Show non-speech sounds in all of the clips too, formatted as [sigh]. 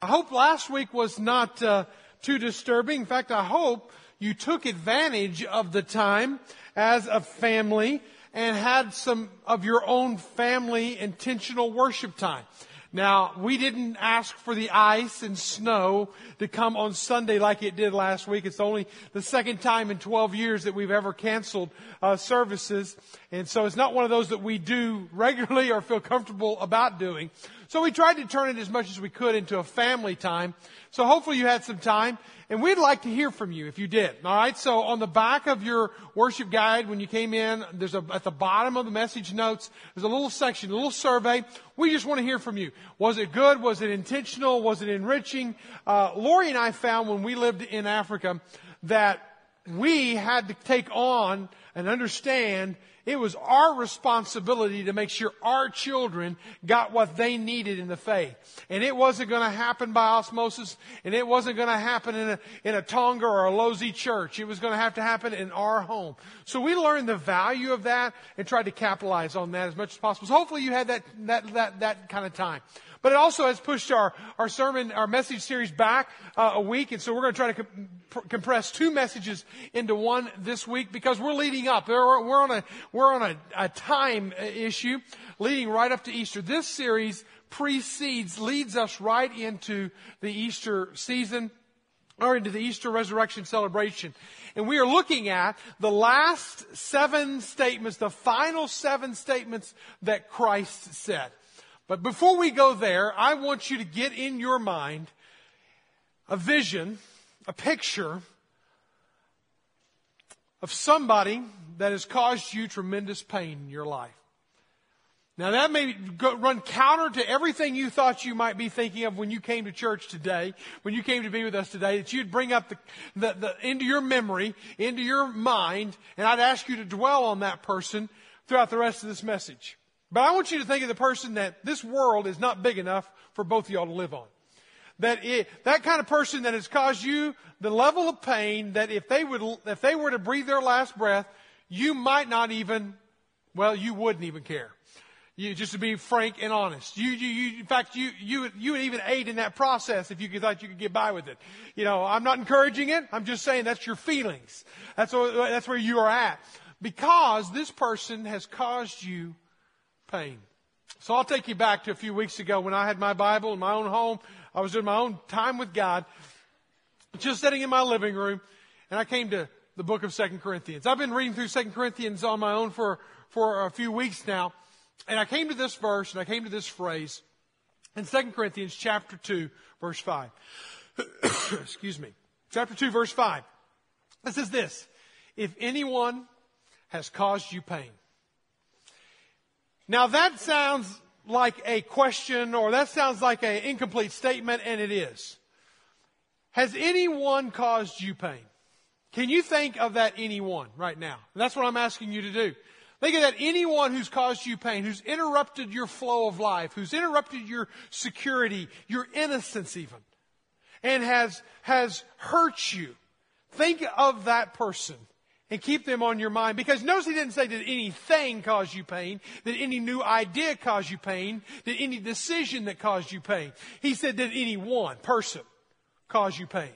I hope last week was not uh, too disturbing. In fact, I hope you took advantage of the time as a family and had some of your own family intentional worship time. Now, we didn't ask for the ice and snow to come on Sunday like it did last week. It's only the second time in 12 years that we've ever canceled uh, services. And so it's not one of those that we do [laughs] regularly or feel comfortable about doing. So we tried to turn it as much as we could into a family time. So hopefully you had some time. And we'd like to hear from you if you did. All right. So on the back of your worship guide, when you came in, there's a, at the bottom of the message notes, there's a little section, a little survey. We just want to hear from you. Was it good? Was it intentional? Was it enriching? Uh, Lori and I found when we lived in Africa that we had to take on and understand it was our responsibility to make sure our children got what they needed in the faith. And it wasn't going to happen by osmosis, and it wasn't going to happen in a, in a Tonga or a Lozi church. It was going to have to happen in our home. So we learned the value of that and tried to capitalize on that as much as possible. So hopefully you had that, that, that, that kind of time. But it also has pushed our, our sermon, our message series back uh, a week. And so we're going to try to comp- compress two messages into one this week because we're leading up. We're, on, a, we're on a, a time issue leading right up to Easter. This series precedes, leads us right into the Easter season or into the Easter resurrection celebration. And we are looking at the last seven statements, the final seven statements that Christ said. But before we go there, I want you to get in your mind a vision, a picture of somebody that has caused you tremendous pain in your life. Now that may go, run counter to everything you thought you might be thinking of when you came to church today, when you came to be with us today, that you'd bring up the, the, the, into your memory, into your mind, and I'd ask you to dwell on that person throughout the rest of this message. But I want you to think of the person that this world is not big enough for both of y'all to live on. That it, that kind of person that has caused you the level of pain that if they would, if they were to breathe their last breath, you might not even, well, you wouldn't even care. You, just to be frank and honest. You, you, you, in fact, you, you, would, you would even aid in that process if you could, thought you could get by with it. You know, I'm not encouraging it. I'm just saying that's your feelings. That's, that's where you are at. Because this person has caused you pain. So I'll take you back to a few weeks ago when I had my Bible in my own home. I was doing my own time with God, just sitting in my living room, and I came to the book of Second Corinthians. I've been reading through Second Corinthians on my own for, for a few weeks now, and I came to this verse and I came to this phrase in Second Corinthians chapter 2, verse 5. [coughs] Excuse me. Chapter 2, verse 5. It says this, if anyone has caused you pain, now that sounds like a question or that sounds like an incomplete statement, and it is. Has anyone caused you pain? Can you think of that anyone right now? that's what I'm asking you to do. Think of that anyone who's caused you pain, who's interrupted your flow of life, who's interrupted your security, your innocence even, and has, has hurt you. Think of that person and keep them on your mind. Because notice he didn't say did anything cause you pain, did any new idea cause you pain, did any decision that caused you pain. He said did any one person cause you pain.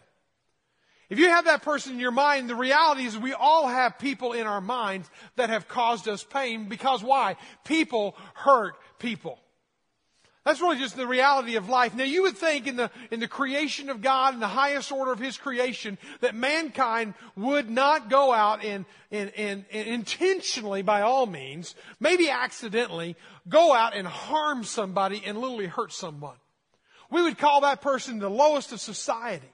If you have that person in your mind, the reality is we all have people in our minds that have caused us pain because why? People hurt people. That's really just the reality of life. Now you would think in the, in the creation of God, in the highest order of His creation, that mankind would not go out and, and, and, and intentionally, by all means, maybe accidentally, go out and harm somebody and literally hurt someone. We would call that person the lowest of society.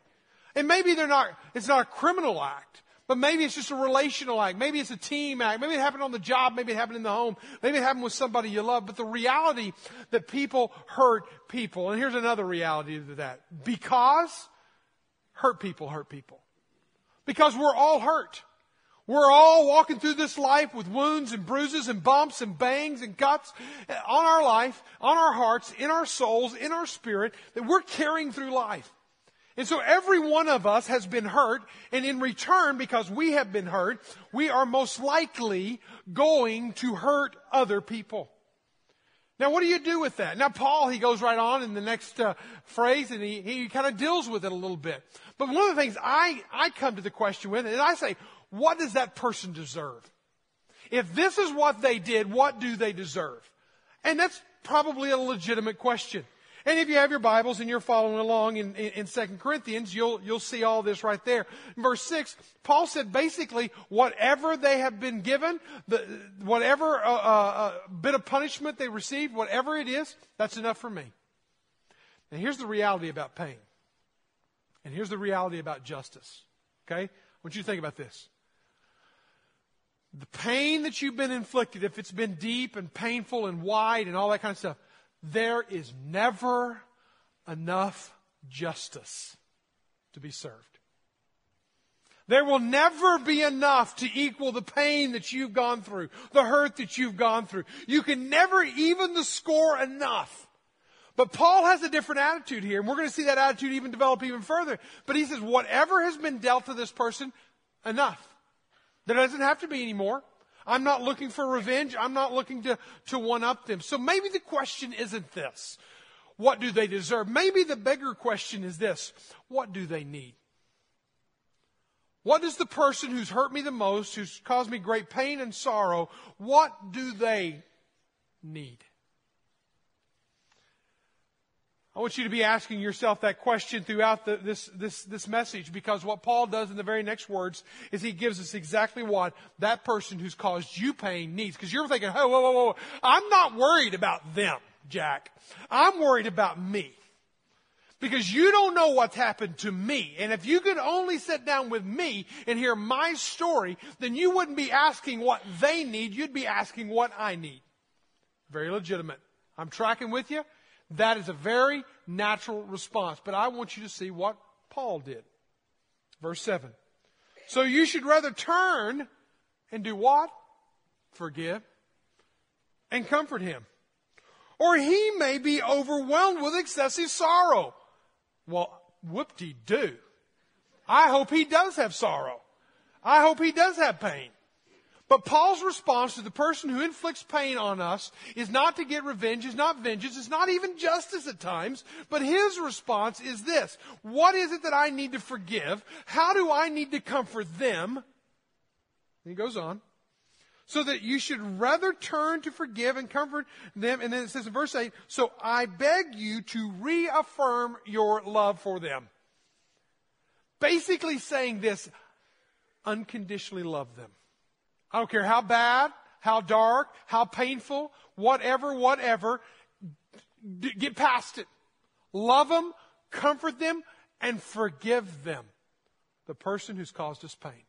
And maybe they're not, it's not a criminal act. But maybe it's just a relational act. Maybe it's a team act. Maybe it happened on the job. Maybe it happened in the home. Maybe it happened with somebody you love. But the reality that people hurt people. And here's another reality to that. Because hurt people hurt people. Because we're all hurt. We're all walking through this life with wounds and bruises and bumps and bangs and cuts on our life, on our hearts, in our souls, in our spirit that we're carrying through life. And so every one of us has been hurt, and in return, because we have been hurt, we are most likely going to hurt other people. Now, what do you do with that? Now, Paul, he goes right on in the next uh, phrase and he, he kind of deals with it a little bit. But one of the things I, I come to the question with is I say, what does that person deserve? If this is what they did, what do they deserve? And that's probably a legitimate question. And if you have your Bibles and you're following along in, in, in 2 Corinthians, you'll, you'll see all this right there. In verse 6, Paul said basically, whatever they have been given, the, whatever uh, uh, uh, bit of punishment they received, whatever it is, that's enough for me. And here's the reality about pain. And here's the reality about justice. Okay? I want you to think about this. The pain that you've been inflicted, if it's been deep and painful and wide and all that kind of stuff, there is never enough justice to be served. There will never be enough to equal the pain that you've gone through, the hurt that you've gone through. You can never even the score enough. But Paul has a different attitude here, and we're going to see that attitude even develop even further. But he says, whatever has been dealt to this person, enough. There doesn't have to be any more. I'm not looking for revenge. I'm not looking to, to one up them. So maybe the question isn't this. What do they deserve? Maybe the bigger question is this. What do they need? What does the person who's hurt me the most, who's caused me great pain and sorrow, what do they need? I want you to be asking yourself that question throughout the, this, this, this message because what Paul does in the very next words is he gives us exactly what that person who's caused you pain needs. Because you're thinking, oh, whoa, whoa, whoa, I'm not worried about them, Jack. I'm worried about me. Because you don't know what's happened to me. And if you could only sit down with me and hear my story, then you wouldn't be asking what they need. You'd be asking what I need. Very legitimate. I'm tracking with you. That is a very natural response. But I want you to see what Paul did. Verse 7. So you should rather turn and do what? Forgive and comfort him. Or he may be overwhelmed with excessive sorrow. Well, whoop-de-doo. I hope he does have sorrow. I hope he does have pain. But Paul's response to the person who inflicts pain on us is not to get revenge, is not vengeance, it's not even justice at times, but his response is this. What is it that I need to forgive? How do I need to comfort them? And he goes on. So that you should rather turn to forgive and comfort them. And then it says in verse 8, so I beg you to reaffirm your love for them. Basically saying this, unconditionally love them. I don't care how bad, how dark, how painful, whatever, whatever. D- get past it. Love them, comfort them, and forgive them. The person who's caused us pain.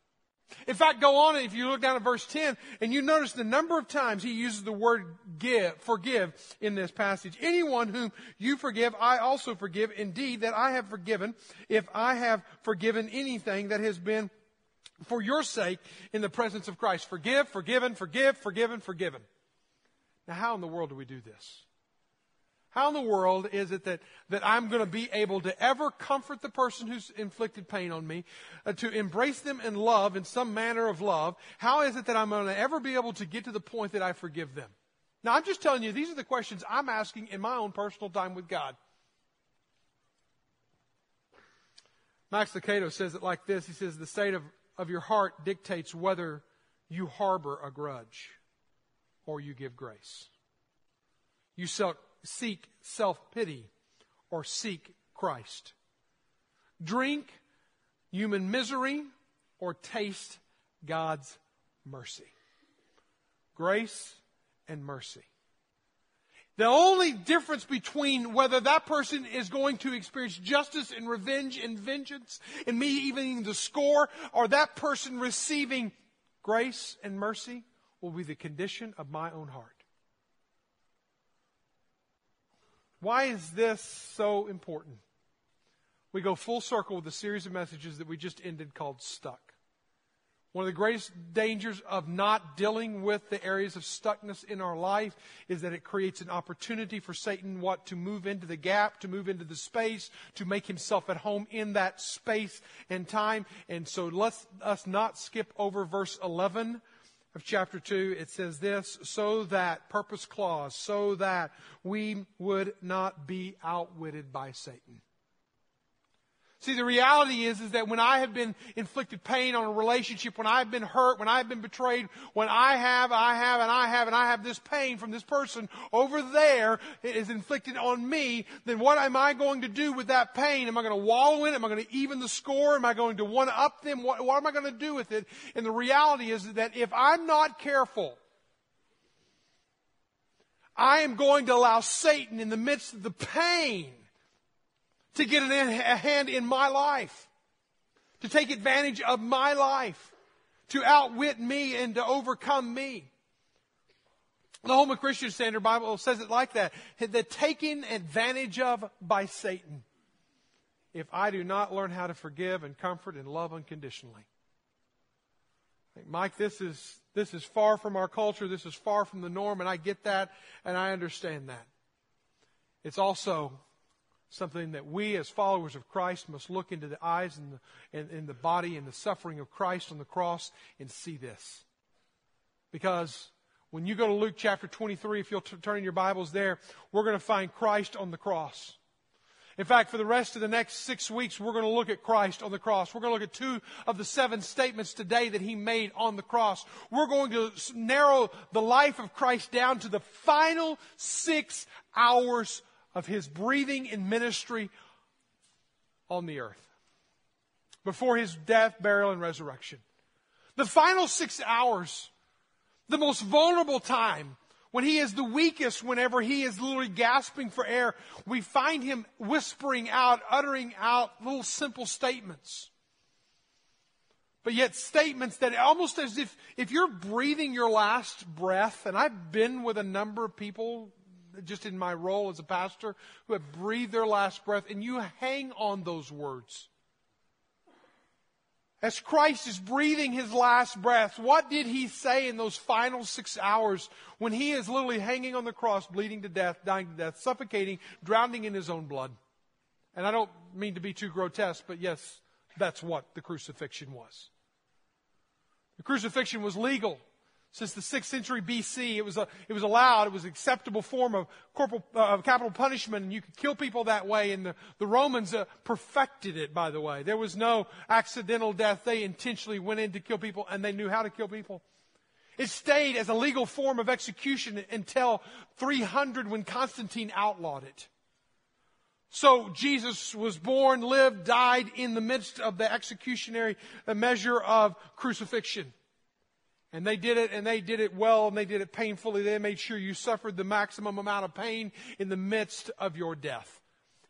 In fact, go on if you look down at verse 10 and you notice the number of times he uses the word give, forgive in this passage. Anyone whom you forgive, I also forgive. Indeed, that I have forgiven if I have forgiven anything that has been for your sake in the presence of Christ. Forgive, forgiven, forgive, forgiven, forgiven. Now, how in the world do we do this? How in the world is it that, that I'm going to be able to ever comfort the person who's inflicted pain on me, uh, to embrace them in love, in some manner of love? How is it that I'm going to ever be able to get to the point that I forgive them? Now, I'm just telling you, these are the questions I'm asking in my own personal time with God. Max Lucado says it like this. He says, the state of of your heart dictates whether you harbor a grudge or you give grace. You seek self pity or seek Christ. Drink human misery or taste God's mercy. Grace and mercy. The only difference between whether that person is going to experience justice and revenge and vengeance and me evening the score or that person receiving grace and mercy will be the condition of my own heart. Why is this so important? We go full circle with a series of messages that we just ended called Stuck. One of the greatest dangers of not dealing with the areas of stuckness in our life is that it creates an opportunity for Satan what to move into the gap, to move into the space, to make himself at home in that space and time. And so let's us not skip over verse 11 of chapter 2, it says this so that, purpose clause, so that we would not be outwitted by Satan. See, the reality is, is that when I have been inflicted pain on a relationship, when I've been hurt, when I've been betrayed, when I have, I have, and I have, and I have this pain from this person over there is inflicted on me, then what am I going to do with that pain? Am I going to wallow in it? Am I going to even the score? Am I going to one up them? What, what am I going to do with it? And the reality is that if I'm not careful, I am going to allow Satan in the midst of the pain to get a hand in my life, to take advantage of my life, to outwit me and to overcome me. The Holman Christian Standard Bible says it like that. The taking advantage of by Satan. If I do not learn how to forgive and comfort and love unconditionally. Mike, this is, this is far from our culture. This is far from the norm, and I get that, and I understand that. It's also something that we as followers of Christ must look into the eyes and the, in, in the body and the suffering of Christ on the cross and see this. Because when you go to Luke chapter 23, if you'll t- turn in your Bibles there, we're going to find Christ on the cross. In fact, for the rest of the next six weeks, we're going to look at Christ on the cross. We're going to look at two of the seven statements today that he made on the cross. We're going to narrow the life of Christ down to the final six hours of his breathing in ministry on the earth before his death, burial, and resurrection. The final six hours, the most vulnerable time, when he is the weakest, whenever he is literally gasping for air, we find him whispering out, uttering out little simple statements. But yet statements that almost as if, if you're breathing your last breath, and I've been with a number of people just in my role as a pastor, who have breathed their last breath, and you hang on those words. As Christ is breathing his last breath, what did he say in those final six hours when he is literally hanging on the cross, bleeding to death, dying to death, suffocating, drowning in his own blood? And I don't mean to be too grotesque, but yes, that's what the crucifixion was. The crucifixion was legal. Since the 6th century BC, it was, a, it was allowed, it was an acceptable form of corporal, uh, capital punishment, and you could kill people that way. And the, the Romans uh, perfected it, by the way. There was no accidental death. They intentionally went in to kill people, and they knew how to kill people. It stayed as a legal form of execution until 300 when Constantine outlawed it. So Jesus was born, lived, died in the midst of the executionary measure of crucifixion. And they did it, and they did it well, and they did it painfully. They made sure you suffered the maximum amount of pain in the midst of your death.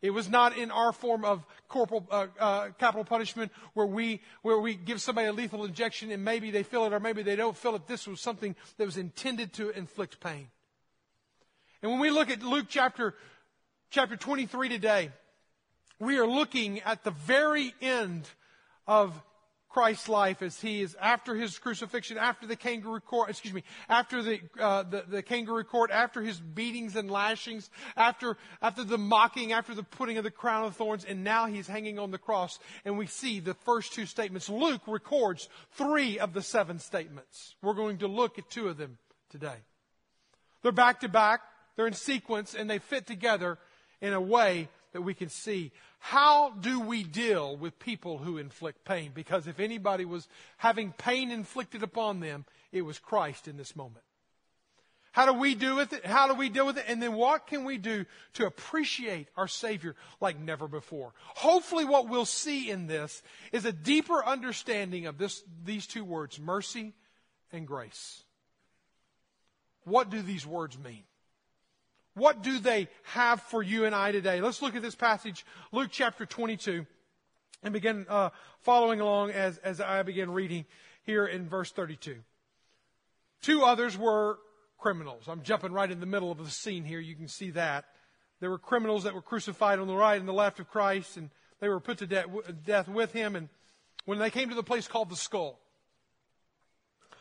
It was not in our form of corporal uh, uh, capital punishment where we where we give somebody a lethal injection and maybe they feel it or maybe they don't feel it. This was something that was intended to inflict pain. And when we look at Luke chapter chapter 23 today, we are looking at the very end of Christ's life as he is after his crucifixion, after the kangaroo court, excuse me, after the, uh, the, the, kangaroo court, after his beatings and lashings, after, after the mocking, after the putting of the crown of thorns, and now he's hanging on the cross. And we see the first two statements. Luke records three of the seven statements. We're going to look at two of them today. They're back to back, they're in sequence, and they fit together in a way that we can see how do we deal with people who inflict pain? Because if anybody was having pain inflicted upon them, it was Christ in this moment. How do we do with it? How do we deal with it? And then what can we do to appreciate our Savior like never before? Hopefully what we'll see in this is a deeper understanding of this, these two words, mercy and grace. What do these words mean? What do they have for you and I today? Let's look at this passage, Luke chapter 22, and begin uh, following along as, as I begin reading here in verse 32. Two others were criminals. I'm jumping right in the middle of the scene here. You can see that. There were criminals that were crucified on the right and the left of Christ, and they were put to de- death with him. And when they came to the place called the skull,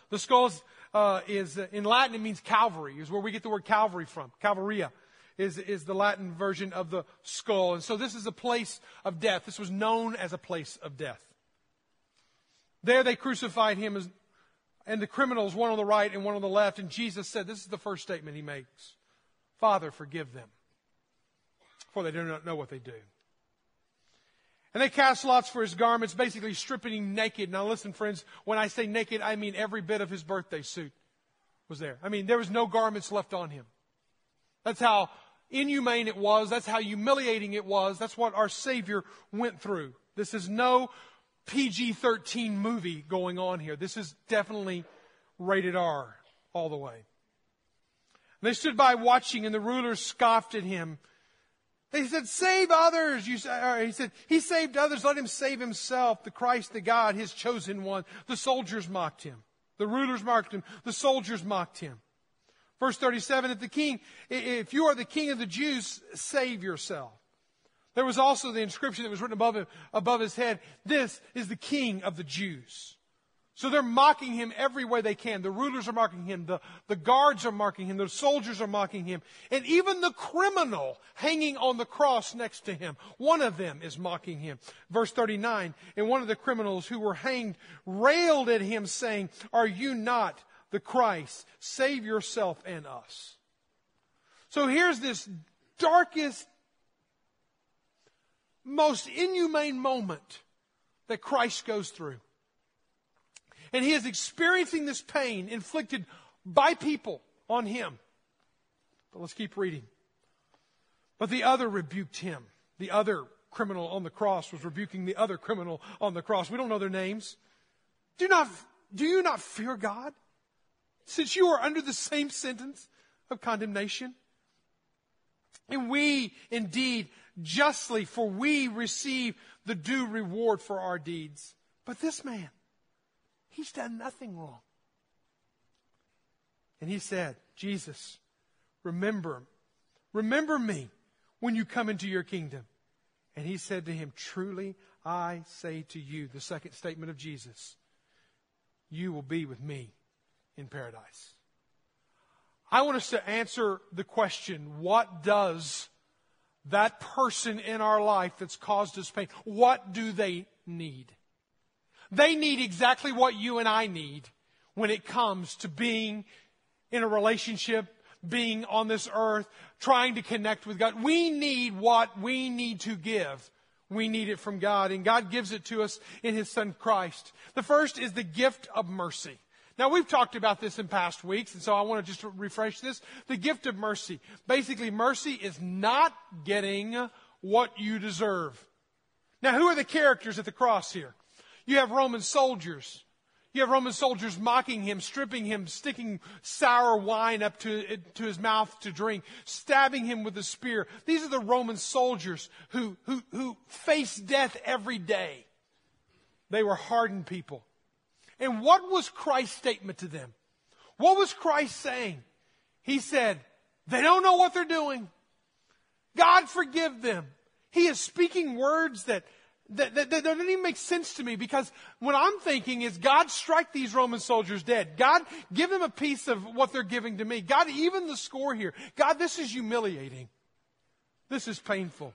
the skull is uh, is uh, in Latin, it means Calvary, is where we get the word Calvary from. Calvaria is, is the Latin version of the skull. And so this is a place of death. This was known as a place of death. There they crucified him as, and the criminals, one on the right and one on the left. And Jesus said, This is the first statement he makes Father, forgive them, for they do not know what they do. And they cast lots for his garments, basically stripping him naked. Now listen, friends, when I say naked, I mean every bit of his birthday suit was there. I mean, there was no garments left on him. That's how inhumane it was. That's how humiliating it was. That's what our Savior went through. This is no PG 13 movie going on here. This is definitely rated R all the way. And they stood by watching, and the rulers scoffed at him. They said, Save others. You he said, He saved others. Let him save himself, the Christ, the God, his chosen one. The soldiers mocked him. The rulers mocked him. The soldiers mocked him. Verse 37, if the king, if you are the king of the Jews, save yourself. There was also the inscription that was written above him, above his head, this is the king of the Jews. So they're mocking him every way they can. The rulers are mocking him. The, the guards are mocking him. The soldiers are mocking him. And even the criminal hanging on the cross next to him, one of them is mocking him. Verse 39, and one of the criminals who were hanged railed at him saying, are you not the Christ? Save yourself and us. So here's this darkest, most inhumane moment that Christ goes through. And he is experiencing this pain inflicted by people on him. But let's keep reading. But the other rebuked him. The other criminal on the cross was rebuking the other criminal on the cross. We don't know their names. Do not, do you not fear God? Since you are under the same sentence of condemnation? And we indeed justly, for we receive the due reward for our deeds. But this man, He's done nothing wrong. And he said, Jesus, remember, remember me when you come into your kingdom. And he said to him, Truly I say to you, the second statement of Jesus, you will be with me in paradise. I want us to answer the question what does that person in our life that's caused us pain, what do they need? They need exactly what you and I need when it comes to being in a relationship, being on this earth, trying to connect with God. We need what we need to give. We need it from God, and God gives it to us in His Son Christ. The first is the gift of mercy. Now, we've talked about this in past weeks, and so I want to just refresh this. The gift of mercy. Basically, mercy is not getting what you deserve. Now, who are the characters at the cross here? You have Roman soldiers. You have Roman soldiers mocking him, stripping him, sticking sour wine up to, to his mouth to drink, stabbing him with a spear. These are the Roman soldiers who, who, who face death every day. They were hardened people. And what was Christ's statement to them? What was Christ saying? He said, they don't know what they're doing. God forgive them. He is speaking words that that, that, that, doesn't even make sense to me because what I'm thinking is God strike these Roman soldiers dead. God give them a piece of what they're giving to me. God even the score here. God, this is humiliating. This is painful.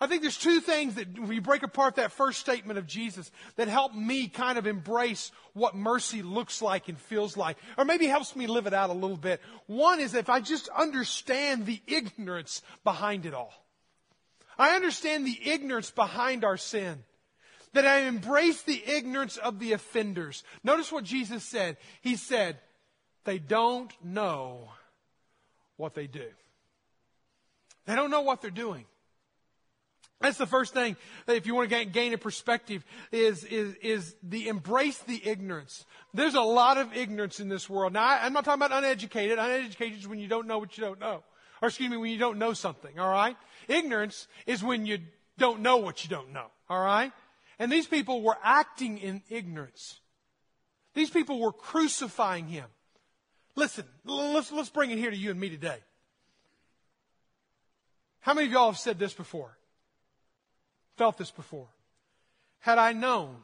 I think there's two things that we break apart that first statement of Jesus that help me kind of embrace what mercy looks like and feels like, or maybe helps me live it out a little bit. One is if I just understand the ignorance behind it all. I understand the ignorance behind our sin. That I embrace the ignorance of the offenders. Notice what Jesus said. He said, they don't know what they do. They don't know what they're doing. That's the first thing that if you want to gain, a perspective is, is, is the embrace the ignorance. There's a lot of ignorance in this world. Now, I, I'm not talking about uneducated. Uneducated is when you don't know what you don't know. Or excuse me, when you don't know something, all right? Ignorance is when you don't know what you don't know, all right? And these people were acting in ignorance. These people were crucifying him. Listen, let's, let's bring it here to you and me today. How many of y'all have said this before? Felt this before? Had I known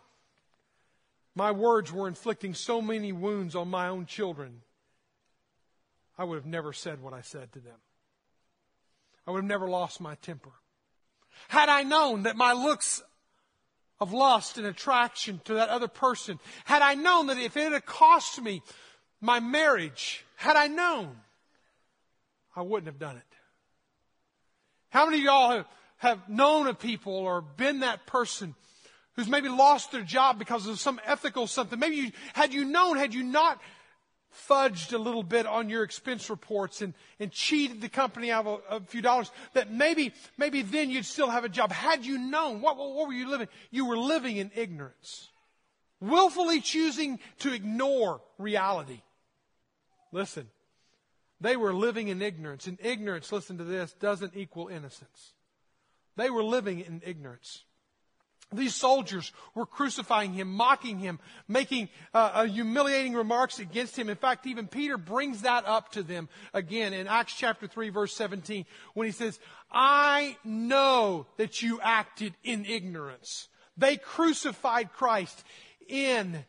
my words were inflicting so many wounds on my own children, I would have never said what I said to them. I would have never lost my temper. Had I known that my looks of lust and attraction to that other person, had I known that if it had cost me my marriage, had I known, I wouldn't have done it. How many of y'all have, have known of people or been that person who's maybe lost their job because of some ethical something? Maybe you, had you known, had you not fudged a little bit on your expense reports and, and cheated the company out of a, a, few dollars, that maybe, maybe then you'd still have a job. Had you known, what, what, were you living? You were living in ignorance. Willfully choosing to ignore reality. Listen, they were living in ignorance. And ignorance, listen to this, doesn't equal innocence. They were living in ignorance. These soldiers were crucifying him, mocking him, making uh, uh, humiliating remarks against him. In fact, even Peter brings that up to them again in Acts chapter 3 verse 17 when he says, I know that you acted in ignorance. They crucified Christ in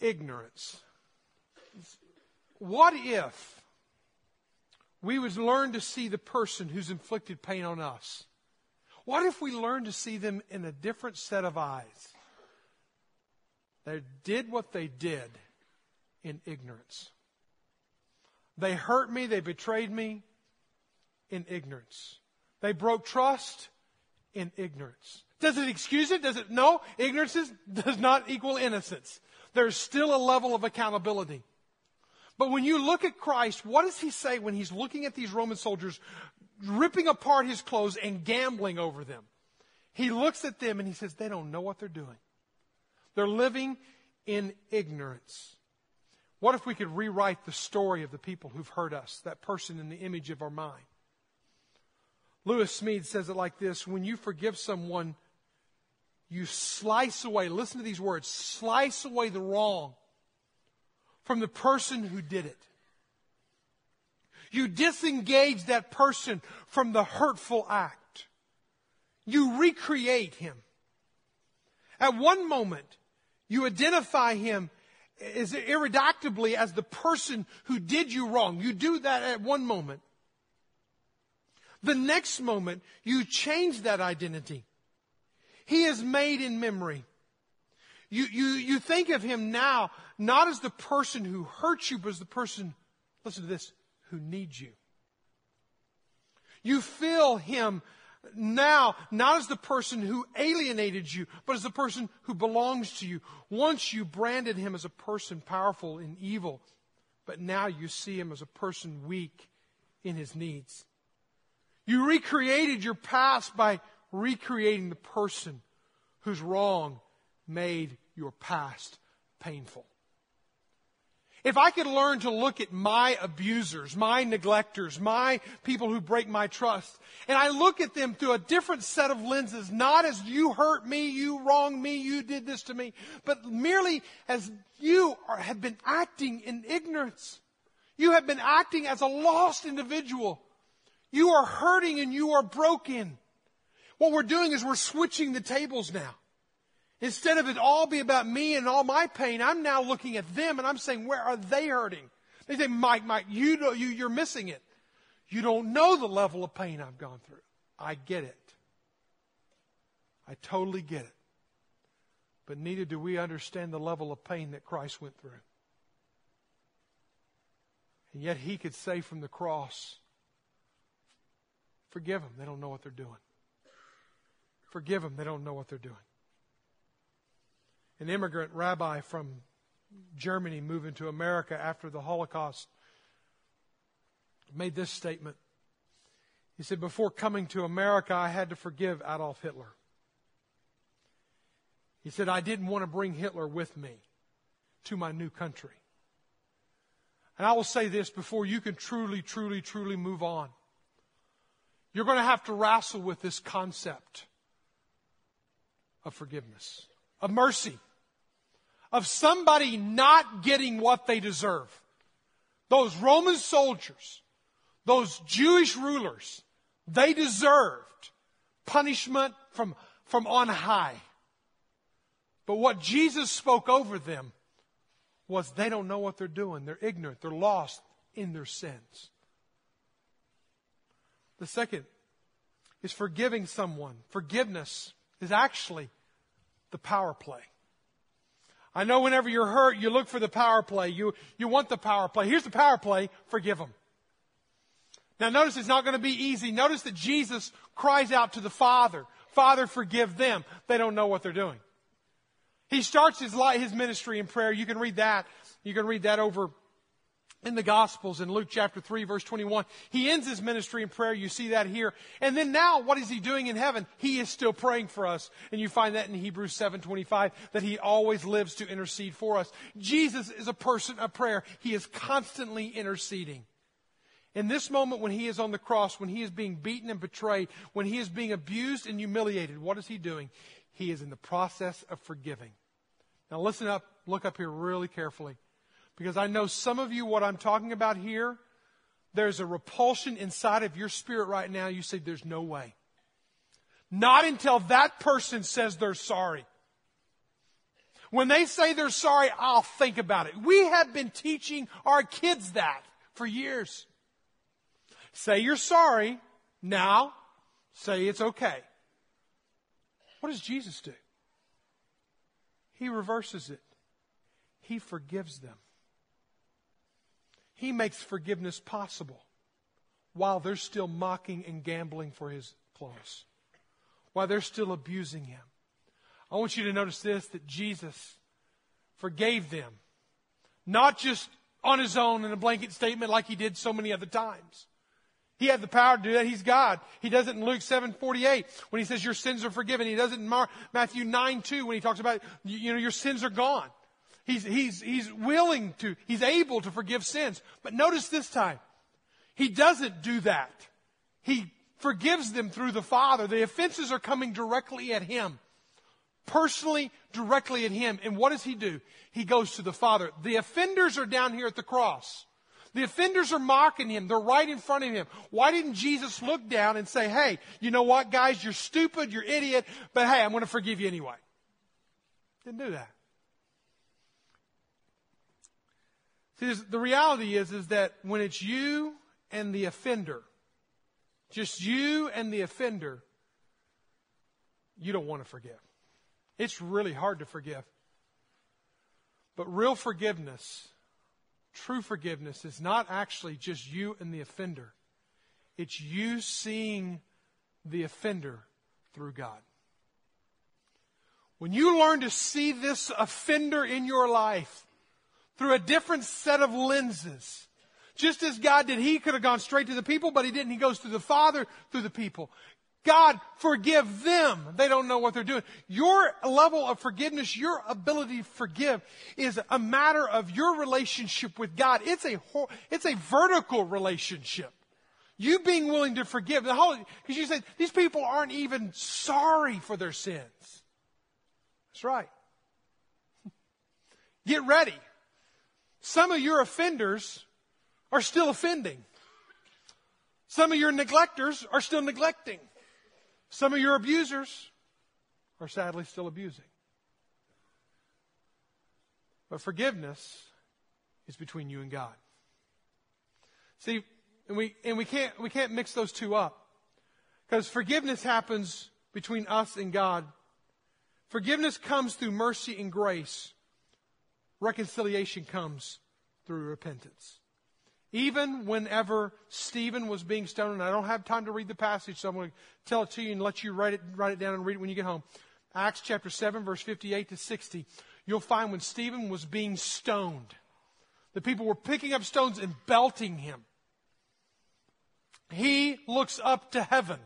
ignorance. What if we would learn to see the person who's inflicted pain on us? What if we learn to see them in a different set of eyes? They did what they did in ignorance. They hurt me, they betrayed me in ignorance. They broke trust in ignorance. Does it excuse it? Does it? No. Ignorance is, does not equal innocence. There's still a level of accountability. But when you look at Christ, what does he say when he's looking at these Roman soldiers ripping apart his clothes and gambling over them? He looks at them and he says, they don't know what they're doing. They're living in ignorance. What if we could rewrite the story of the people who've hurt us, that person in the image of our mind? Lewis Smedes says it like this When you forgive someone, you slice away, listen to these words, slice away the wrong from the person who did it. You disengage that person from the hurtful act. You recreate him. At one moment, you identify him as irreductibly as the person who did you wrong. You do that at one moment. The next moment, you change that identity. He is made in memory. You, you, you think of him now not as the person who hurt you, but as the person, listen to this, who needs you. You feel him now not as the person who alienated you, but as the person who belongs to you. Once you branded him as a person powerful in evil, but now you see him as a person weak in his needs. You recreated your past by recreating the person whose wrong made your past painful. If I could learn to look at my abusers, my neglectors, my people who break my trust, and I look at them through a different set of lenses, not as you hurt me, you wronged me, you did this to me, but merely as you are, have been acting in ignorance. You have been acting as a lost individual. You are hurting and you are broken. What we're doing is we're switching the tables now. Instead of it all be about me and all my pain, I'm now looking at them and I'm saying, where are they hurting? They say, Mike, Mike, you, know, you, you're missing it. You don't know the level of pain I've gone through. I get it. I totally get it. But neither do we understand the level of pain that Christ went through. And yet he could say from the cross, Forgive them. They don't know what they're doing. Forgive them. They don't know what they're doing an immigrant rabbi from Germany moving to America after the Holocaust made this statement. He said, Before coming to America, I had to forgive Adolf Hitler. He said, I didn't want to bring Hitler with me to my new country. And I will say this before you can truly, truly, truly move on. You're going to have to wrestle with this concept of forgiveness, of mercy of somebody not getting what they deserve. Those Roman soldiers, those Jewish rulers, they deserved punishment from, from on high. But what Jesus spoke over them was they don't know what they're doing. They're ignorant. They're lost in their sins. The second is forgiving someone. Forgiveness is actually the power play. I know whenever you're hurt, you look for the power play. You, you want the power play. Here's the power play. Forgive them. Now notice it's not going to be easy. Notice that Jesus cries out to the Father, Father, forgive them. They don't know what they're doing. He starts his, life, his ministry in prayer. You can read that. You can read that over in the Gospels in Luke chapter 3 verse 21. He ends his ministry in prayer. You see that here. And then now, what is he doing in heaven? He is still praying for us. And you find that in Hebrews 7:25 that he always lives to intercede for us. Jesus is a person of prayer. He is constantly interceding. In this moment when he is on the cross, when he is being beaten and betrayed, when he is being abused and humiliated, what is he doing? He is in the process of forgiving. Now listen up, look up here really carefully. Because I know some of you, what I'm talking about here, there's a repulsion inside of your spirit right now. You say, there's no way. Not until that person says they're sorry. When they say they're sorry, I'll think about it. We have been teaching our kids that for years. Say you're sorry. Now, say it's okay. What does Jesus do? He reverses it. He forgives them. He makes forgiveness possible while they're still mocking and gambling for his clothes, while they're still abusing him. I want you to notice this that Jesus forgave them, not just on his own in a blanket statement like he did so many other times. He had the power to do that. He's God. He does it in Luke 7:48 when he says your sins are forgiven. He does it in Mar- Matthew 9:2 when he talks about you know your sins are gone. He's he's he's willing to he's able to forgive sins. But notice this time. He doesn't do that. He forgives them through the Father. The offenses are coming directly at him. Personally, directly at him. And what does he do? He goes to the Father. The offenders are down here at the cross. The offenders are mocking him. They're right in front of him. Why didn't Jesus look down and say, hey, you know what, guys, you're stupid, you're idiot, but hey, I'm going to forgive you anyway? Didn't do that. See, the reality is, is that when it's you and the offender, just you and the offender, you don't want to forgive. It's really hard to forgive. But real forgiveness True forgiveness is not actually just you and the offender, it's you seeing the offender through God. When you learn to see this offender in your life through a different set of lenses, just as God did, He could have gone straight to the people, but He didn't. He goes to the Father through the people. God, forgive them. They don't know what they're doing. Your level of forgiveness, your ability to forgive is a matter of your relationship with God. It's a, it's a vertical relationship. You being willing to forgive. The whole, because you said, these people aren't even sorry for their sins. That's right. [laughs] Get ready. Some of your offenders are still offending. Some of your neglectors are still neglecting. Some of your abusers are sadly still abusing. But forgiveness is between you and God. See, and we, and we can't, we can't mix those two up. Because forgiveness happens between us and God. Forgiveness comes through mercy and grace. Reconciliation comes through repentance. Even whenever Stephen was being stoned, and I don't have time to read the passage, so I'm going to tell it to you and let you write it, write it down and read it when you get home. Acts chapter 7, verse 58 to 60. You'll find when Stephen was being stoned, the people were picking up stones and belting him. He looks up to heaven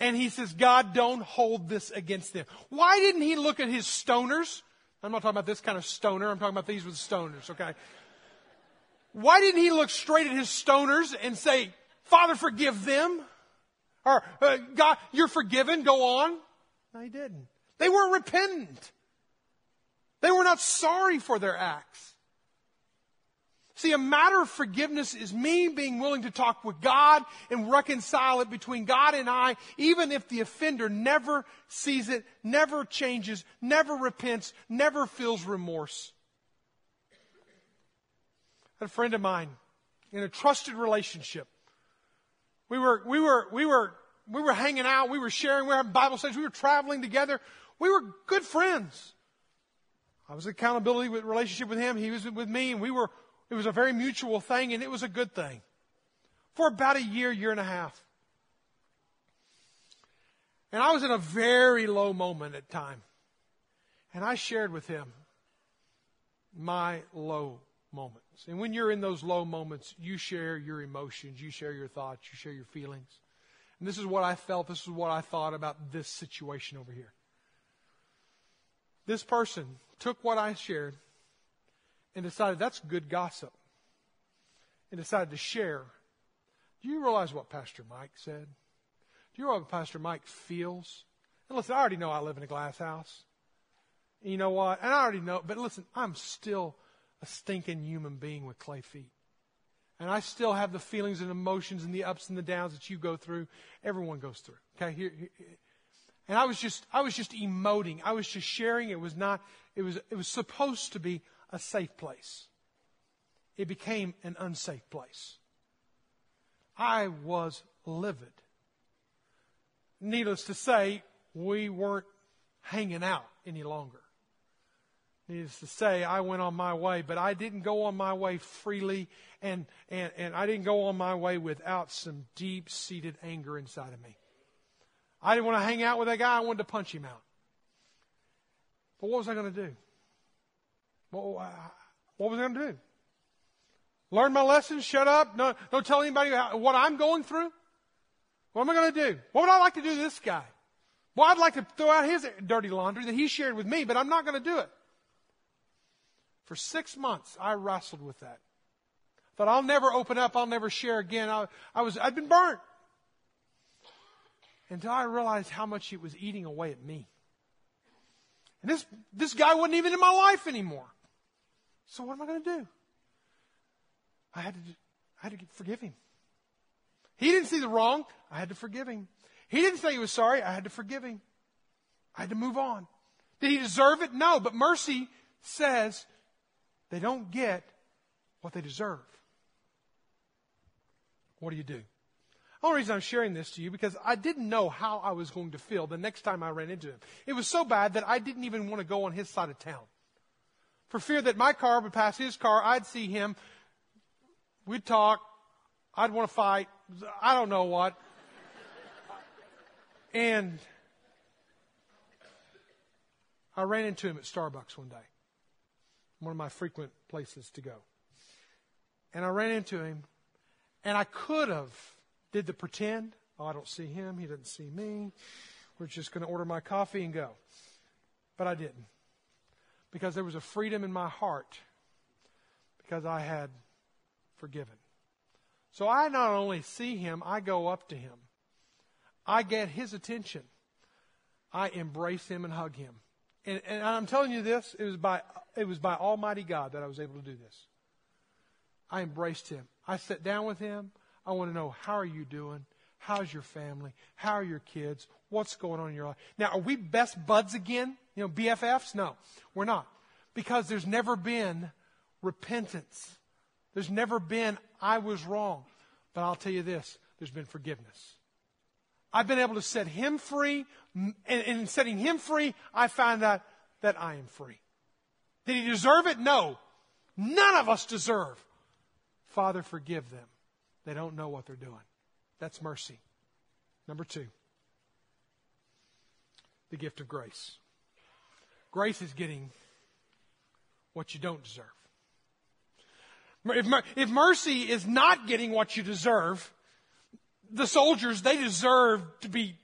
and he says, God, don't hold this against them. Why didn't he look at his stoners? I'm not talking about this kind of stoner. I'm talking about these with stoners, okay? Why didn't he look straight at his stoners and say, Father, forgive them? Or, uh, God, you're forgiven, go on? No, he didn't. They weren't repentant. They were not sorry for their acts. See, a matter of forgiveness is me being willing to talk with God and reconcile it between God and I, even if the offender never sees it, never changes, never repents, never feels remorse a friend of mine in a trusted relationship. We were, we were, we were we were hanging out, we were sharing, we were having Bible studies, we were traveling together. We were good friends. I was accountability with relationship with him, he was with me, and we were, it was a very mutual thing, and it was a good thing. For about a year, year and a half. And I was in a very low moment at time. And I shared with him my low moments. And when you're in those low moments, you share your emotions, you share your thoughts, you share your feelings. And this is what I felt, this is what I thought about this situation over here. This person took what I shared and decided that's good gossip and decided to share. Do you realize what Pastor Mike said? Do you know what Pastor Mike feels? And listen, I already know I live in a glass house. And you know what? And I already know, but listen, I'm still a stinking human being with clay feet. And I still have the feelings and emotions and the ups and the downs that you go through. Everyone goes through. Okay, here, here, and I was just, I was just emoting. I was just sharing. It was not, it was, it was supposed to be a safe place. It became an unsafe place. I was livid. Needless to say, we weren't hanging out any longer. Needless to say, I went on my way, but I didn't go on my way freely, and, and, and I didn't go on my way without some deep seated anger inside of me. I didn't want to hang out with that guy, I wanted to punch him out. But what was I going to do? What, what was I going to do? Learn my lessons, shut up, no, don't tell anybody what I'm going through? What am I going to do? What would I like to do to this guy? Well, I'd like to throw out his dirty laundry that he shared with me, but I'm not going to do it. For six months, I wrestled with that. Thought I'll never open up, I'll never share again. I, I was, I'd been burnt. Until I realized how much it was eating away at me. And this, this guy wasn't even in my life anymore. So what am I going to do? I had to, I had to forgive him. He didn't see the wrong. I had to forgive him. He didn't say he was sorry. I had to forgive him. I had to move on. Did he deserve it? No, but mercy says they don't get what they deserve. What do you do? The only reason I'm sharing this to you because I didn't know how I was going to feel the next time I ran into him. It was so bad that I didn't even want to go on his side of town. For fear that my car would pass his car, I'd see him, we'd talk, I'd want to fight. I don't know what. And I ran into him at Starbucks one day, one of my frequent places to go. And I ran into him, and I could have did the pretend. Oh, I don't see him. He doesn't see me. We're just going to order my coffee and go. But I didn't. Because there was a freedom in my heart because I had forgiven. So I not only see him, I go up to him. I get his attention. I embrace him and hug him. And, and I'm telling you this, it was by it was by Almighty God that I was able to do this. I embraced him. I sat down with him. I want to know how are you doing? How's your family? How are your kids? What's going on in your life? Now, are we best buds again? You know, BFFs? No, we're not. Because there's never been repentance. There's never been, I was wrong. But I'll tell you this there's been forgiveness. I've been able to set him free, and in setting him free, I find out that I am free. Did he deserve it? No. None of us deserve. Father, forgive them. They don't know what they're doing. That's mercy. Number two, the gift of grace. Grace is getting what you don't deserve. If, if mercy is not getting what you deserve, the soldiers, they deserve to be,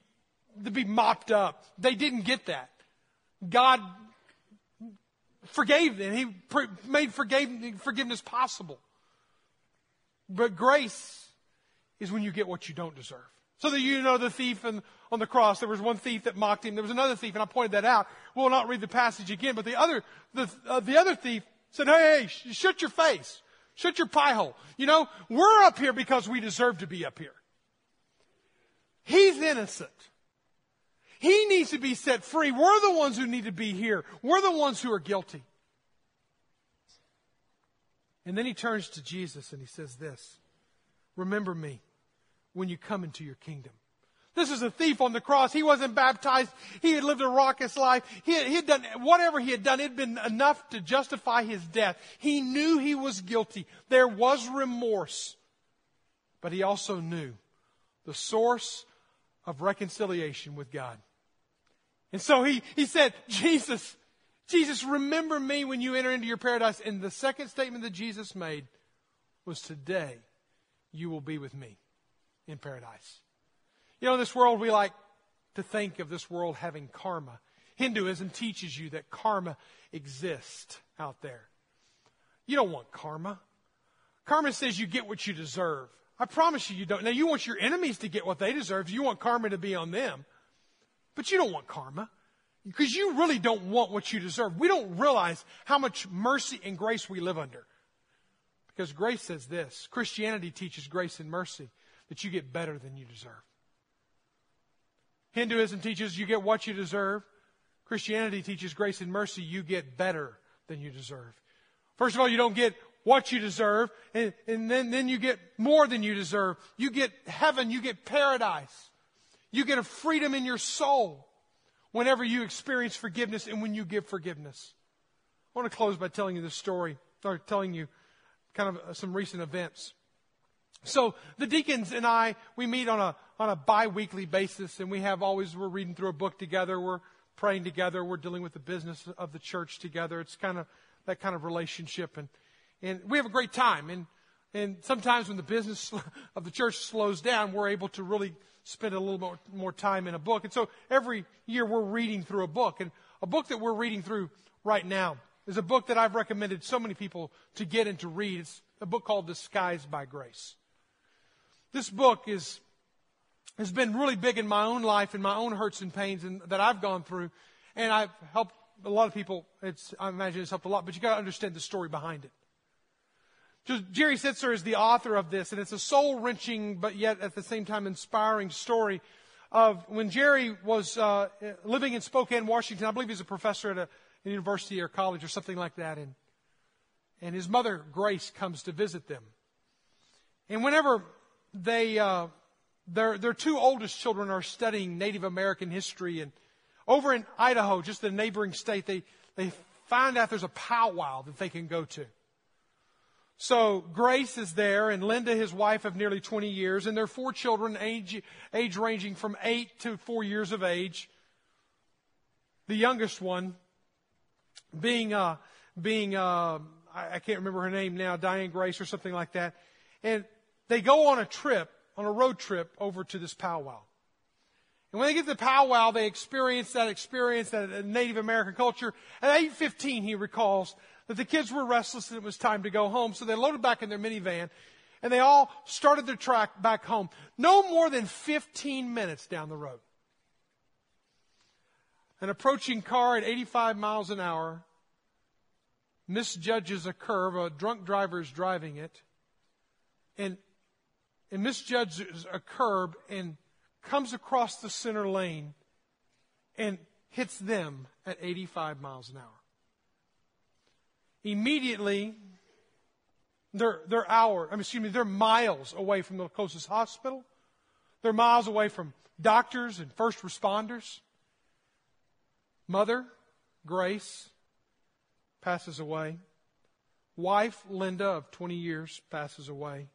to be mopped up. They didn't get that. God forgave them. He made forgiveness possible. But grace is when you get what you don't deserve. So that you know the thief and on the cross, there was one thief that mocked him. There was another thief, and I pointed that out. We'll not read the passage again, but the other, the, uh, the other thief said, hey, hey, sh- shut your face. Shut your pie hole. You know, we're up here because we deserve to be up here. He's innocent. He needs to be set free. We're the ones who need to be here. We're the ones who are guilty. And then he turns to Jesus and he says this Remember me when you come into your kingdom. This is a thief on the cross. He wasn't baptized. He had lived a raucous life. He had, he had, done whatever he had done. It had been enough to justify his death. He knew he was guilty. There was remorse. But he also knew the source of reconciliation with God. And so he, he said, Jesus, Jesus, remember me when you enter into your paradise. And the second statement that Jesus made was, Today you will be with me in paradise. You know, in this world, we like to think of this world having karma. Hinduism teaches you that karma exists out there. You don't want karma. Karma says you get what you deserve. I promise you, you don't. Now, you want your enemies to get what they deserve. You want karma to be on them. But you don't want karma because you really don't want what you deserve. We don't realize how much mercy and grace we live under. Because grace says this Christianity teaches grace and mercy that you get better than you deserve. Hinduism teaches you get what you deserve. Christianity teaches grace and mercy, you get better than you deserve. First of all, you don't get what you deserve, and, and then, then you get more than you deserve. You get heaven, you get paradise. You get a freedom in your soul whenever you experience forgiveness and when you give forgiveness. I want to close by telling you this story, or telling you kind of some recent events. So the deacons and I, we meet on a, on a bi-weekly basis and we have always, we're reading through a book together. We're praying together. We're dealing with the business of the church together. It's kind of that kind of relationship and, and we have a great time. And, and sometimes when the business [laughs] of the church slows down, we're able to really spend a little more, more time in a book. And so every year we're reading through a book and a book that we're reading through right now is a book that I've recommended so many people to get and to read. It's a book called Disguised by Grace. This book is, has been really big in my own life and my own hurts and pains and, that I've gone through. And I've helped a lot of people. It's, I imagine it's helped a lot, but you got to understand the story behind it. Jerry Sittser is the author of this, and it's a soul wrenching, but yet at the same time inspiring story of when Jerry was uh, living in Spokane, Washington. I believe he's a professor at a, a university or college or something like that. And, and his mother, Grace, comes to visit them. And whenever they, uh, their, their two oldest children are studying Native American history. And over in Idaho, just the neighboring state, they, they find out there's a powwow that they can go to. So Grace is there, and Linda, his wife of nearly 20 years, and their four children, age, age ranging from 8 to 4 years of age. The youngest one being, uh, being uh, I, I can't remember her name now, Diane Grace or something like that. And they go on a trip, on a road trip over to this powwow. And when they get to the powwow, they experience that experience, that Native American culture. At 8.15, he recalls that the kids were restless and it was time to go home. So they loaded back in their minivan and they all started their track back home. No more than 15 minutes down the road. An approaching car at 85 miles an hour misjudges a curve. A drunk driver is driving it. And and misjudges a curb and comes across the center lane and hits them at 85 miles an hour. Immediately, they're, they're hour, I mean, excuse me, they're miles away from the closest hospital. They're miles away from doctors and first responders. Mother, Grace, passes away. Wife, Linda, of 20 years, passes away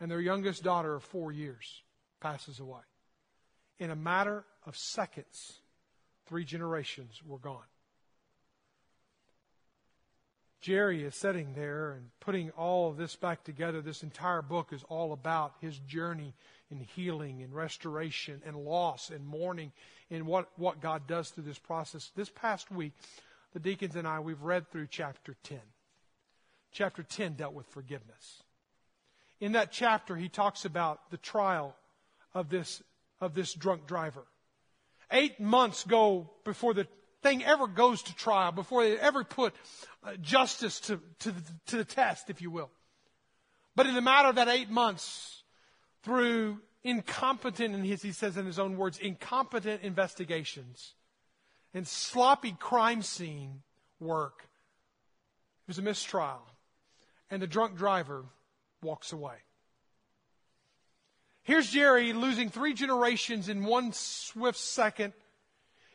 and their youngest daughter of four years passes away. In a matter of seconds, three generations were gone. Jerry is sitting there and putting all of this back together. This entire book is all about his journey in healing and restoration and loss and mourning and what, what God does through this process. This past week, the deacons and I, we've read through chapter 10. Chapter 10 dealt with forgiveness in that chapter, he talks about the trial of this, of this drunk driver. Eight months go before the thing ever goes to trial, before they ever put uh, justice to, to, the, to the test, if you will. But in the matter of that eight months, through incompetent, and he says in his own words, incompetent investigations and sloppy crime scene work, it was a mistrial. And the drunk driver walks away. Here's Jerry losing three generations in one swift second.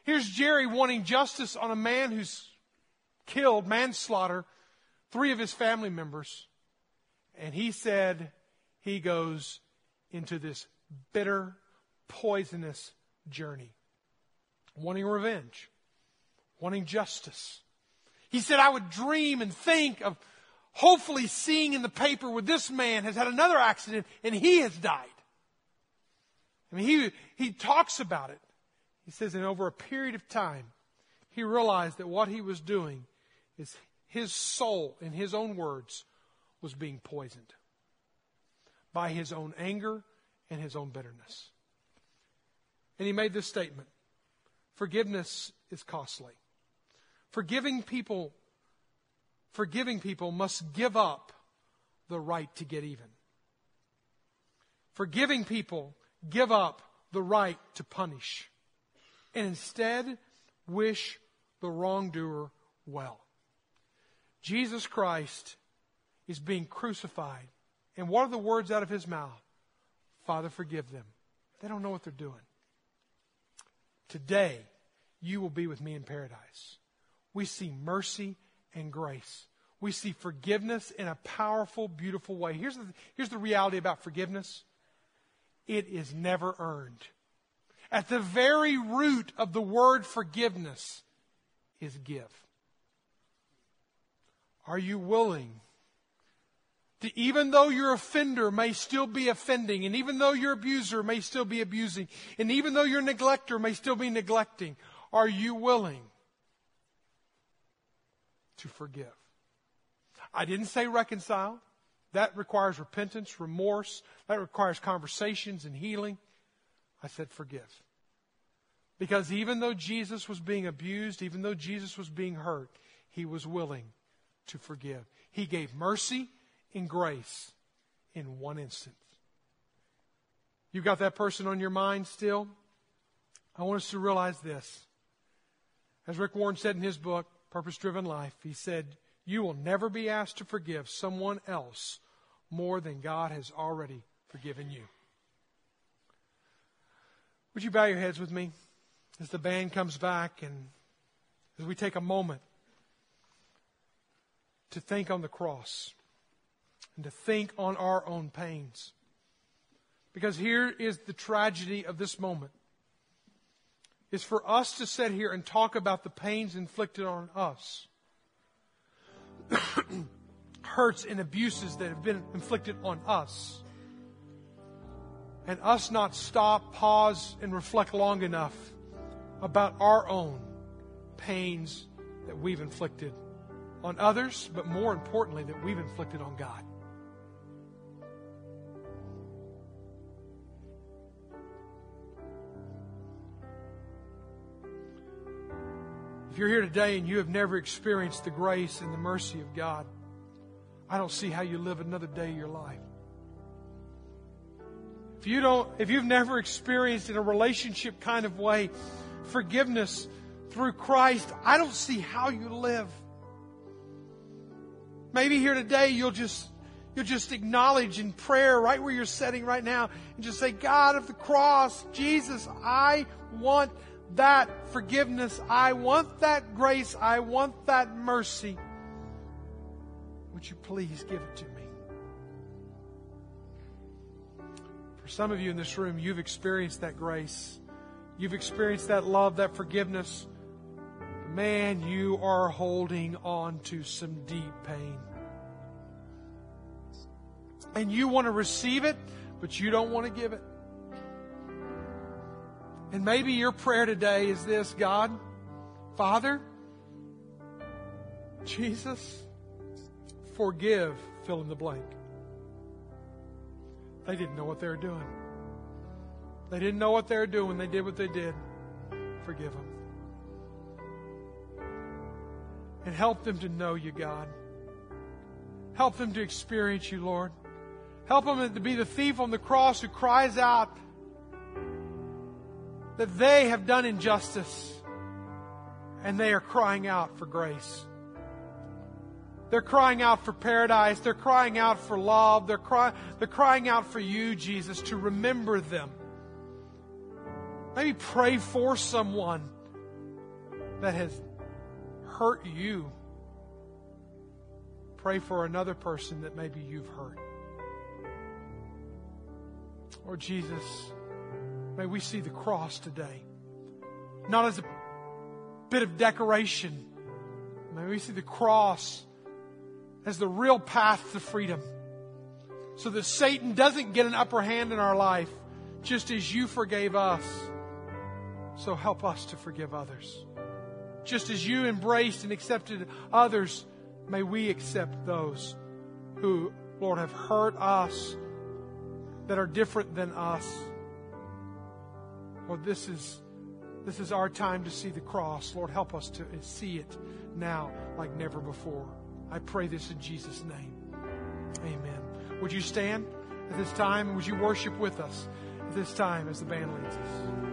Here's Jerry wanting justice on a man who's killed, manslaughter, three of his family members. And he said he goes into this bitter, poisonous journey, wanting revenge, wanting justice. He said, I would dream and think of hopefully seeing in the paper where this man has had another accident and he has died. I mean, he, he talks about it. He says, and over a period of time, he realized that what he was doing is his soul, in his own words, was being poisoned by his own anger and his own bitterness. And he made this statement Forgiveness is costly. Forgiving people, forgiving people must give up the right to get even. Forgiving people give up the right to punish and instead wish the wrongdoer well. Jesus Christ is being crucified. And what are the words out of his mouth? Father, forgive them. They don't know what they're doing. Today, you will be with me in paradise. We see mercy and grace. We see forgiveness in a powerful, beautiful way. Here's the, here's the reality about forgiveness it is never earned. At the very root of the word forgiveness is give. Are you willing to, even though your offender may still be offending, and even though your abuser may still be abusing, and even though your neglector may still be neglecting, are you willing to forgive? I didn't say reconcile. That requires repentance, remorse. That requires conversations and healing. I said forgive. Because even though Jesus was being abused, even though Jesus was being hurt, he was willing to forgive. He gave mercy and grace in one instance. You've got that person on your mind still? I want us to realize this. As Rick Warren said in his book, Purpose Driven Life, he said, You will never be asked to forgive someone else more than God has already forgiven you. Would you bow your heads with me as the band comes back and as we take a moment to think on the cross and to think on our own pains? Because here is the tragedy of this moment. Is for us to sit here and talk about the pains inflicted on us. [clears throat] hurts and abuses that have been inflicted on us. And us not stop, pause, and reflect long enough about our own pains that we've inflicted on others, but more importantly, that we've inflicted on God. If you're here today and you have never experienced the grace and the mercy of God, I don't see how you live another day of your life. If you don't, if you've never experienced in a relationship kind of way forgiveness through Christ, I don't see how you live. Maybe here today you'll just you'll just acknowledge in prayer right where you're sitting right now and just say, God of the cross, Jesus, I want that forgiveness. I want that grace. I want that mercy. Would you please give it to me? For some of you in this room, you've experienced that grace. You've experienced that love, that forgiveness. Man, you are holding on to some deep pain. And you want to receive it, but you don't want to give it. And maybe your prayer today is this God, Father, Jesus, forgive, fill in the blank. They didn't know what they were doing. They didn't know what they were doing. They did what they did. Forgive them. And help them to know you, God. Help them to experience you, Lord. Help them to be the thief on the cross who cries out that they have done injustice and they are crying out for grace. They're crying out for paradise. They're crying out for love. They're, cry, they're crying out for you, Jesus, to remember them. Maybe pray for someone that has hurt you. Pray for another person that maybe you've hurt. Or Jesus, may we see the cross today, not as a bit of decoration. May we see the cross as the real path to freedom so that Satan doesn't get an upper hand in our life just as you forgave us. So help us to forgive others. Just as you embraced and accepted others, may we accept those who, Lord, have hurt us that are different than us. Lord, this is, this is our time to see the cross. Lord, help us to see it now like never before. I pray this in Jesus' name. Amen. Would you stand at this time? Would you worship with us at this time as the band leads us?